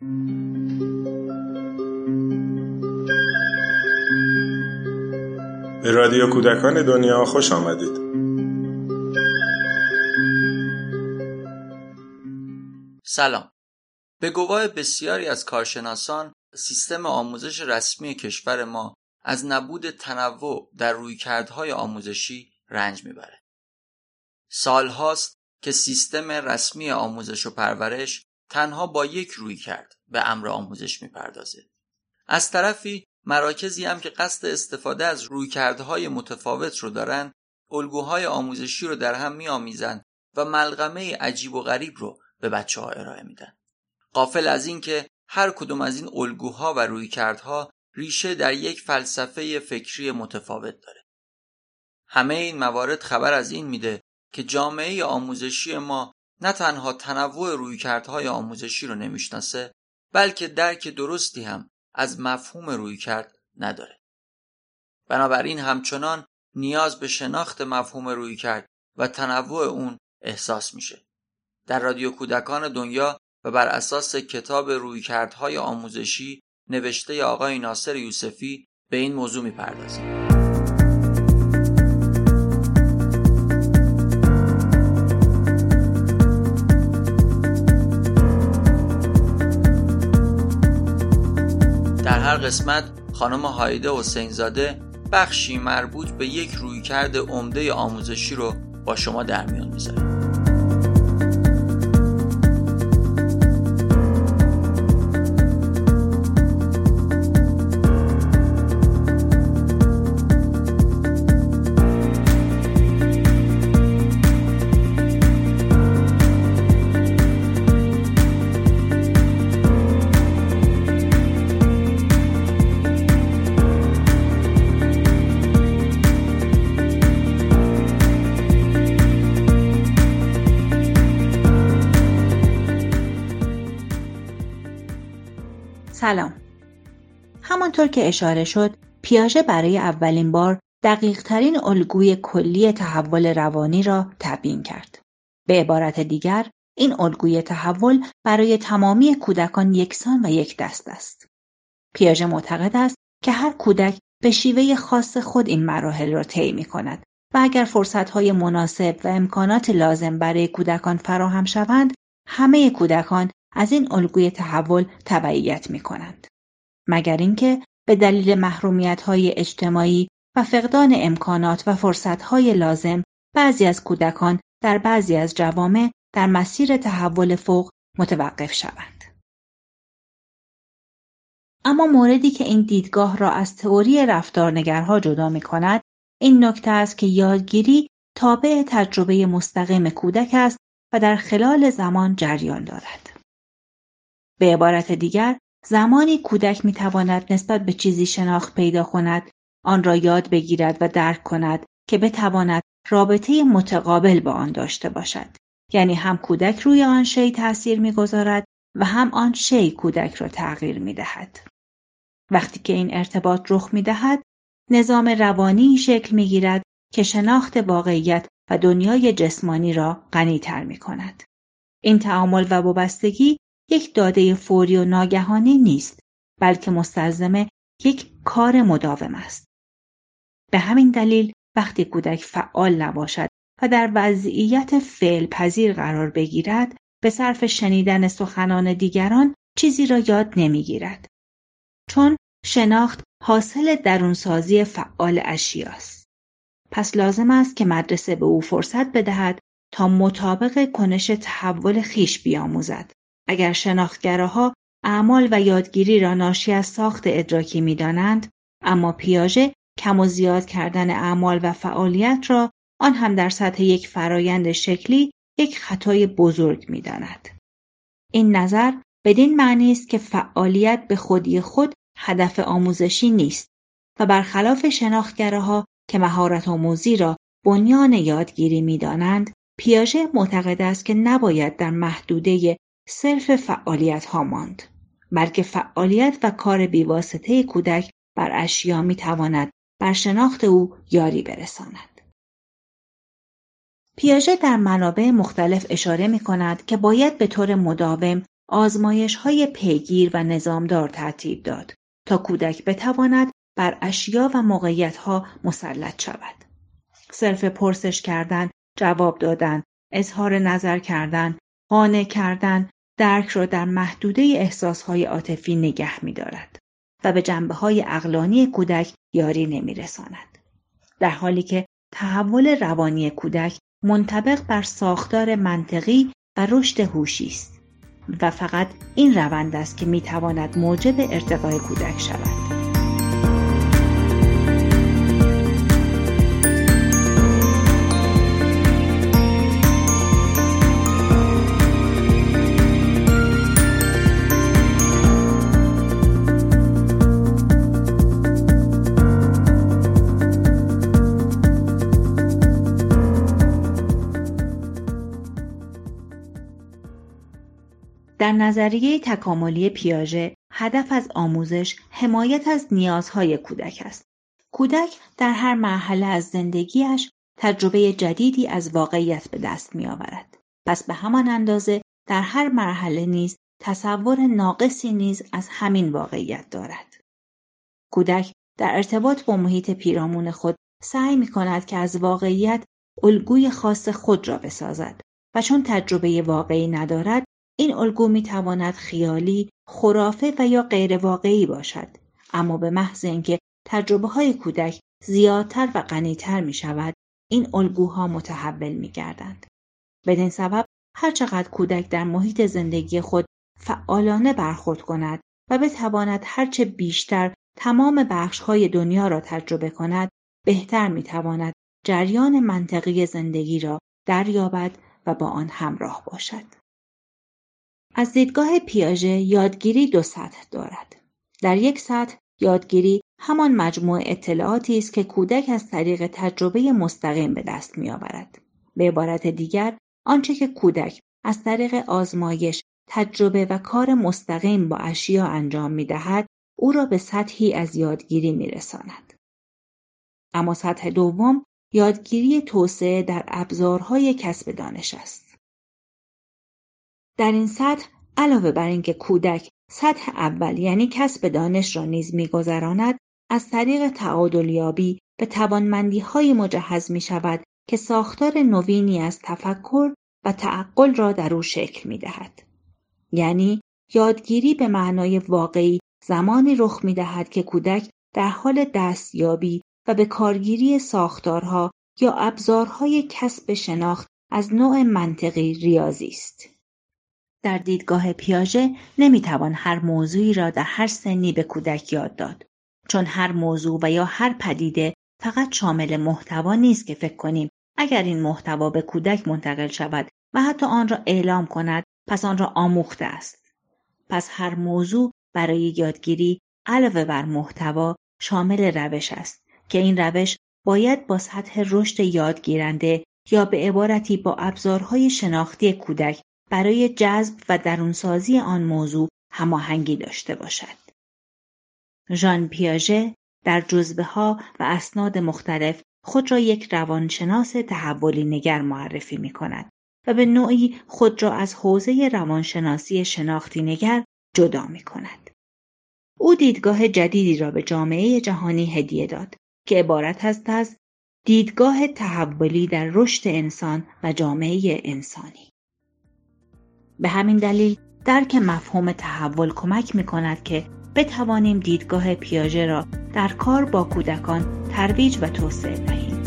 به رادیو کودکان دنیا خوش آمدید سلام به گواه بسیاری از کارشناسان سیستم آموزش رسمی کشور ما از نبود تنوع در رویکردهای آموزشی رنج می‌بره. سالهاست که سیستم رسمی آموزش و پرورش تنها با یک روی کرد به امر آموزش می‌پردازه. از طرفی مراکزی هم که قصد استفاده از رویکردهای متفاوت رو دارن الگوهای آموزشی رو در هم میآمیزند و ملغمه عجیب و غریب رو به بچه ها ارائه میدن. قافل از اینکه هر کدوم از این الگوها و رویکردها ریشه در یک فلسفه فکری متفاوت داره. همه این موارد خبر از این میده که جامعه آموزشی ما نه تنها تنوع رویکردهای آموزشی رو نمی‌شناسه بلکه درک درستی هم از مفهوم رویکرد نداره. بنابراین همچنان نیاز به شناخت مفهوم رویکرد و تنوع اون احساس میشه. در رادیو کودکان دنیا و بر اساس کتاب رویکردهای آموزشی نوشته آقای ناصر یوسفی به این موضوع می‌پردازیم. هر قسمت خانم هایده حسینزاده بخشی مربوط به یک رویکرد عمده آموزشی رو با شما در میان می‌ذاره. سلام. همانطور که اشاره شد، پیاژه برای اولین بار دقیق ترین الگوی کلی تحول روانی را تبیین کرد. به عبارت دیگر، این الگوی تحول برای تمامی کودکان یکسان و یک دست است. پیاژه معتقد است که هر کودک به شیوه خاص خود این مراحل را طی می کند و اگر فرصتهای مناسب و امکانات لازم برای کودکان فراهم شوند، همه کودکان از این الگوی تحول تبعیت می کنند. مگر اینکه به دلیل محرومیت های اجتماعی و فقدان امکانات و فرصت های لازم بعضی از کودکان در بعضی از جوامع در مسیر تحول فوق متوقف شوند. اما موردی که این دیدگاه را از تئوری رفتارنگرها جدا می کند این نکته است که یادگیری تابع تجربه مستقیم کودک است و در خلال زمان جریان دارد. به عبارت دیگر زمانی کودک می تواند نسبت به چیزی شناخت پیدا کند آن را یاد بگیرد و درک کند که بتواند رابطه متقابل با آن داشته باشد یعنی هم کودک روی آن شی تأثیر می‌گذارد و هم آن شی کودک را تغییر می دهد. وقتی که این ارتباط رخ می دهد، نظام روانی شکل می گیرد که شناخت واقعیت و دنیای جسمانی را غنیتر می کند. این تعامل و وابستگی یک داده فوری و ناگهانی نیست بلکه مستلزم یک کار مداوم است. به همین دلیل وقتی کودک فعال نباشد و در وضعیت فعل پذیر قرار بگیرد به صرف شنیدن سخنان دیگران چیزی را یاد نمی‌گیرد. چون شناخت حاصل درونسازی فعال اشیاست. پس لازم است که مدرسه به او فرصت بدهد تا مطابق کنش تحول خیش بیاموزد. اگر شناختگراها اعمال و یادگیری را ناشی از ساخت ادراکی می‌دانند اما پیاژه کم و زیاد کردن اعمال و فعالیت را آن هم در سطح یک فرایند شکلی یک خطای بزرگ می‌داند. این نظر بدین معنی است که فعالیت به خودی خود هدف آموزشی نیست و برخلاف شناختگراها که مهارت آموزی را بنیان یادگیری می‌دانند پیاژه معتقد است که نباید در محدوده صرف فعالیت ها ماند بلکه فعالیت و کار بیواسطه کودک بر اشیا می تواند بر شناخت او یاری برساند. پیاژه در منابع مختلف اشاره می کند که باید به طور مداوم آزمایش های پیگیر و نظامدار ترتیب داد تا کودک بتواند بر اشیا و موقعیت ها مسلط شود. صرف پرسش کردن، جواب دادن، اظهار نظر کردن، قانع کردن، درک را در محدوده احساسهای عاطفی نگه می دارد و به جنبه های اقلانی کودک یاری نمی رساند. در حالی که تحول روانی کودک منطبق بر ساختار منطقی و رشد هوشی است و فقط این روند است که می تواند موجب ارتقای کودک شود. در نظریه تکاملی پیاژه هدف از آموزش حمایت از نیازهای کودک است. کودک در هر مرحله از زندگیش تجربه جدیدی از واقعیت به دست می آورد. پس به همان اندازه در هر مرحله نیز تصور ناقصی نیز از همین واقعیت دارد. کودک در ارتباط با محیط پیرامون خود سعی می کند که از واقعیت الگوی خاص خود را بسازد و چون تجربه واقعی ندارد این الگو می تواند خیالی، خرافه و یا غیر واقعی باشد اما به محض اینکه تجربه های کودک زیادتر و غنیتر می شود این الگوها متحول می گردند. بدین سبب هرچقدر کودک در محیط زندگی خود فعالانه برخورد کند و بتواند هرچه بیشتر تمام بخش های دنیا را تجربه کند بهتر می تواند جریان منطقی زندگی را دریابد و با آن همراه باشد. از دیدگاه پیاژه یادگیری دو سطح دارد. در یک سطح یادگیری همان مجموع اطلاعاتی است که کودک از طریق تجربه مستقیم به دست میآورد. به عبارت دیگر آنچه که کودک از طریق آزمایش تجربه و کار مستقیم با اشیا انجام می دهد او را به سطحی از یادگیری می رساند. اما سطح دوم یادگیری توسعه در ابزارهای کسب دانش است. در این سطح علاوه بر اینکه کودک سطح اول یعنی کسب دانش را نیز میگذراند از طریق تعادلیابی به توانمندیهای مجهز می شود که ساختار نوینی از تفکر و تعقل را در او شکل می دهد. یعنی یادگیری به معنای واقعی زمانی رخ می دهد که کودک در حال دستیابی و به کارگیری ساختارها یا ابزارهای کسب شناخت از نوع منطقی ریاضی است. در دیدگاه پیاژه نمی‌توان هر موضوعی را در هر سنی به کودک یاد داد. چون هر موضوع و یا هر پدیده فقط شامل محتوا نیست که فکر کنیم اگر این محتوا به کودک منتقل شود و حتی آن را اعلام کند پس آن را آموخته است. پس هر موضوع برای یادگیری علاوه بر محتوا شامل روش است که این روش باید با سطح رشد یادگیرنده یا به عبارتی با ابزارهای شناختی کودک برای جذب و درونسازی آن موضوع هماهنگی داشته باشد. ژان پیاژه در جزبه ها و اسناد مختلف خود را یک روانشناس تحولی نگر معرفی می کند و به نوعی خود را از حوزه روانشناسی شناختی نگر جدا می کند. او دیدگاه جدیدی را به جامعه جهانی هدیه داد که عبارت است از دیدگاه تحولی در رشد انسان و جامعه انسانی. به همین دلیل درک مفهوم تحول کمک می کند که بتوانیم دیدگاه پیاژه را در کار با کودکان ترویج و توسعه دهیم.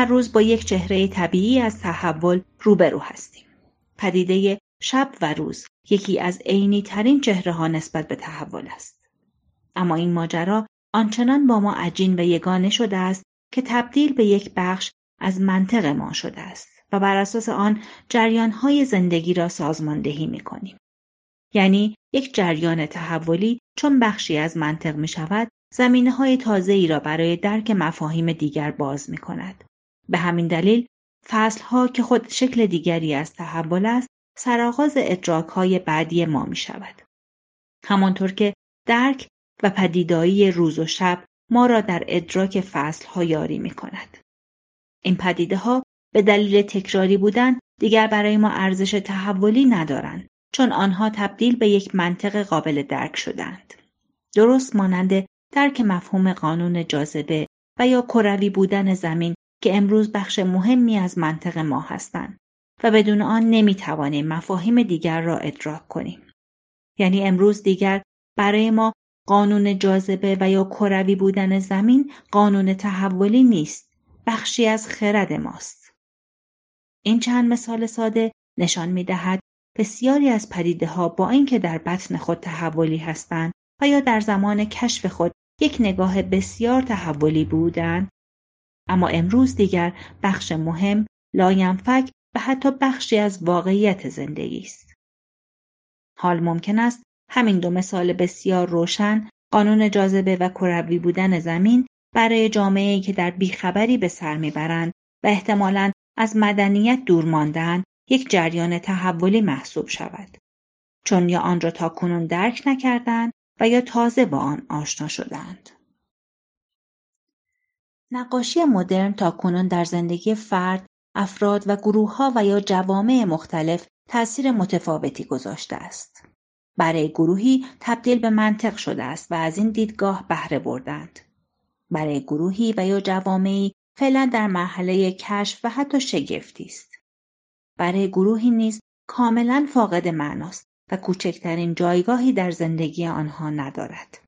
هر روز با یک چهره طبیعی از تحول روبرو هستیم. پدیده شب و روز یکی از عینی ترین چهره ها نسبت به تحول است. اما این ماجرا آنچنان با ما عجین و یگانه شده است که تبدیل به یک بخش از منطق ما شده است و بر اساس آن جریانهای زندگی را سازماندهی می کنیم. یعنی یک جریان تحولی چون بخشی از منطق می شود زمینه های تازه ای را برای درک مفاهیم دیگر باز می کند. به همین دلیل فصل ها که خود شکل دیگری از تحول است سرآغاز ادراک های بعدی ما می شود. همانطور که درک و پدیدایی روز و شب ما را در ادراک فصل ها یاری می کند. این پدیده ها به دلیل تکراری بودن دیگر برای ما ارزش تحولی ندارند چون آنها تبدیل به یک منطق قابل درک شدند. درست مانند درک مفهوم قانون جاذبه و یا کروی بودن زمین که امروز بخش مهمی از منطق ما هستند و بدون آن نمی توانیم مفاهیم دیگر را ادراک کنیم. یعنی امروز دیگر برای ما قانون جاذبه و یا کروی بودن زمین قانون تحولی نیست بخشی از خرد ماست این چند مثال ساده نشان می دهد بسیاری از پدیده ها با اینکه در بطن خود تحولی هستند و یا در زمان کشف خود یک نگاه بسیار تحولی بودند اما امروز دیگر بخش مهم لاینفک و حتی بخشی از واقعیت زندگی است. حال ممکن است همین دو مثال بسیار روشن قانون جاذبه و کروی بودن زمین برای جامعه‌ای که در بیخبری به سر می‌برند و احتمالاً از مدنیت دور ماندن یک جریان تحولی محسوب شود. چون یا آن را تا کنون درک نکردند و یا تازه با آن آشنا شدند. نقاشی مدرن تا کنون در زندگی فرد افراد و گروه ها و یا جوامع مختلف تاثیر متفاوتی گذاشته است برای گروهی تبدیل به منطق شده است و از این دیدگاه بهره بردند. برای گروهی و یا جوامعی فعلا در مرحله کشف و حتی شگفتی است. برای گروهی نیز کاملا فاقد معناست و کوچکترین جایگاهی در زندگی آنها ندارد.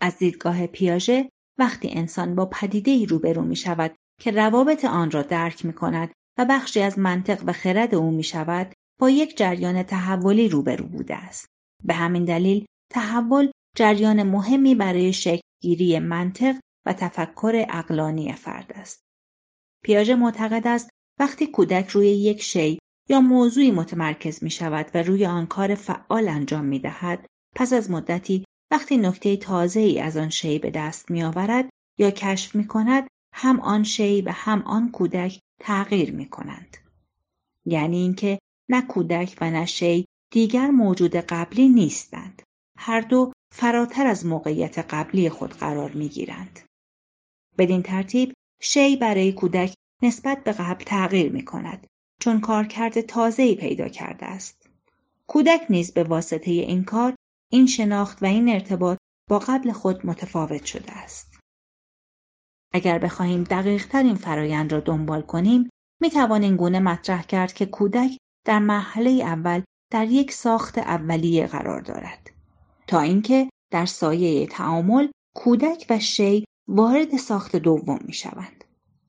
از دیدگاه پیاژه وقتی انسان با پدیده روبرو می شود که روابط آن را درک می کند و بخشی از منطق و خرد او می شود با یک جریان تحولی روبرو بوده است. به همین دلیل تحول جریان مهمی برای شکلگیری منطق و تفکر اقلانی فرد است. پیاژه معتقد است وقتی کودک روی یک شی یا موضوعی متمرکز می شود و روی آن کار فعال انجام می دهد پس از مدتی وقتی نکته تازه ای از آن شی به دست می آورد یا کشف می کند هم آن شی و هم آن کودک تغییر می کنند. یعنی اینکه نه کودک و نه شی دیگر موجود قبلی نیستند. هر دو فراتر از موقعیت قبلی خود قرار می گیرند. بدین ترتیب شی برای کودک نسبت به قبل تغییر می کند چون کارکرد تازه‌ای پیدا کرده است. کودک نیز به واسطه این کار این شناخت و این ارتباط با قبل خود متفاوت شده است. اگر بخواهیم دقیقتر این فرایند را دنبال کنیم می توان گونه مطرح کرد که کودک در مرحله اول در یک ساخت اولیه قرار دارد تا اینکه در سایه تعامل کودک و شی وارد ساخت دوم می شوند.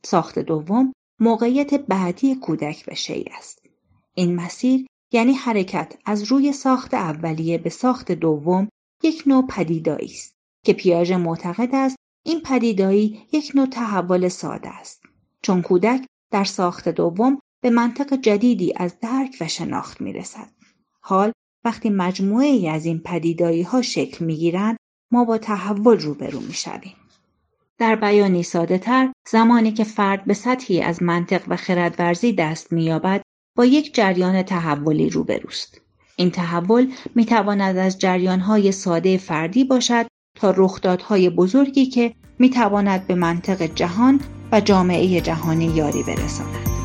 ساخت دوم موقعیت بعدی کودک و شی است. این مسیر یعنی حرکت از روی ساخت اولیه به ساخت دوم یک نوع پدیدایی است که پیاژه معتقد است این پدیدایی یک نوع تحول ساده است چون کودک در ساخت دوم به منطق جدیدی از درک و شناخت می رسد. حال وقتی مجموعه ای از این پدیدایی ها شکل می گیرند ما با تحول روبرو می شویم. در بیانی ساده تر زمانی که فرد به سطحی از منطق و خردورزی دست مییابد با یک جریان تحولی روبروست. این تحول می تواند از جریانهای ساده فردی باشد تا رخدادهای بزرگی که می تواند به منطق جهان و جامعه جهانی یاری برساند.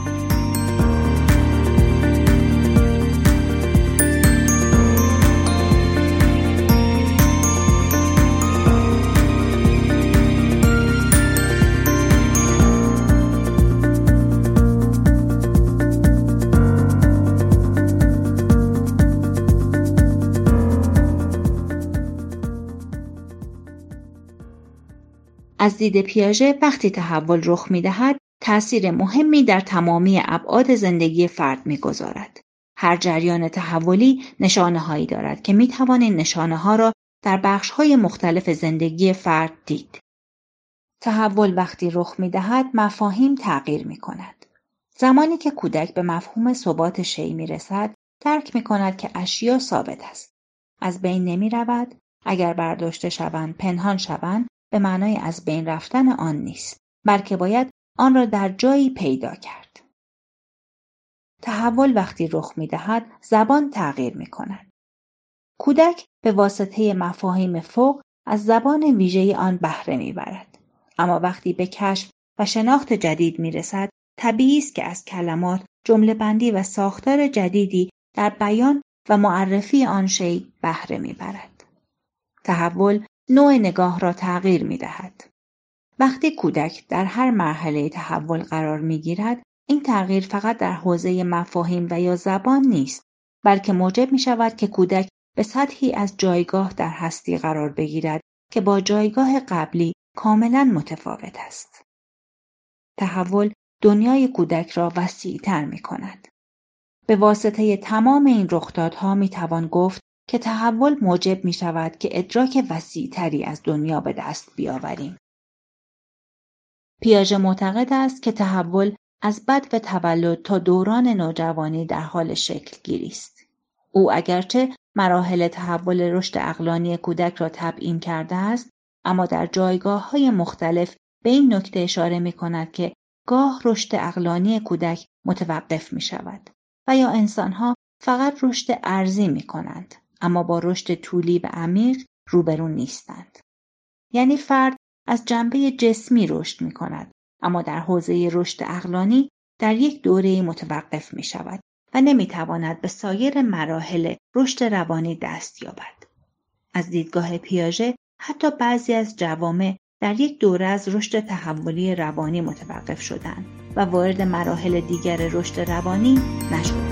از دید پیاژه وقتی تحول رخ می دهد تأثیر مهمی در تمامی ابعاد زندگی فرد می‌گذارد. هر جریان تحولی نشانه هایی دارد که می توانید نشانه ها را در بخش های مختلف زندگی فرد دید. تحول وقتی رخ می دهد مفاهیم تغییر می کند. زمانی که کودک به مفهوم ثبات شی می رسد درک می کند که اشیا ثابت است. از بین نمی رود اگر برداشته شوند پنهان شوند به معنای از بین رفتن آن نیست بلکه باید آن را در جایی پیدا کرد. تحول وقتی رخ می دهد زبان تغییر می کند. کودک به واسطه مفاهیم فوق از زبان ویژه آن بهره می برد. اما وقتی به کشف و شناخت جدید می رسد طبیعی است که از کلمات جمله بندی و ساختار جدیدی در بیان و معرفی آن شی بهره می برد. تحول نوع نگاه را تغییر می دهد. وقتی کودک در هر مرحله تحول قرار می گیرد این تغییر فقط در حوزه مفاهیم و یا زبان نیست بلکه موجب می شود که کودک به سطحی از جایگاه در هستی قرار بگیرد که با جایگاه قبلی کاملا متفاوت است. تحول دنیای کودک را وسیعتر می کند. به واسطه تمام این رخدادها می توان گفت که تحول موجب می شود که ادراک وسیعتری از دنیا به دست بیاوریم. پیاژه معتقد است که تحول از بد و تولد تا دوران نوجوانی در حال شکل گیری است. او اگرچه مراحل تحول رشد اقلانی کودک را تبیین کرده است اما در جایگاه های مختلف به این نکته اشاره می کند که گاه رشد اقلانی کودک متوقف می شود و یا انسانها فقط رشد ارزی می کنند اما با رشد طولی و عمیق روبرو نیستند. یعنی فرد از جنبه جسمی رشد می کند اما در حوزه رشد اقلانی در یک دوره متوقف می شود و نمی تواند به سایر مراحل رشد روانی دست یابد. از دیدگاه پیاژه حتی بعضی از جوامع در یک دوره از رشد تحولی روانی متوقف شدند و وارد مراحل دیگر رشد روانی نشدند.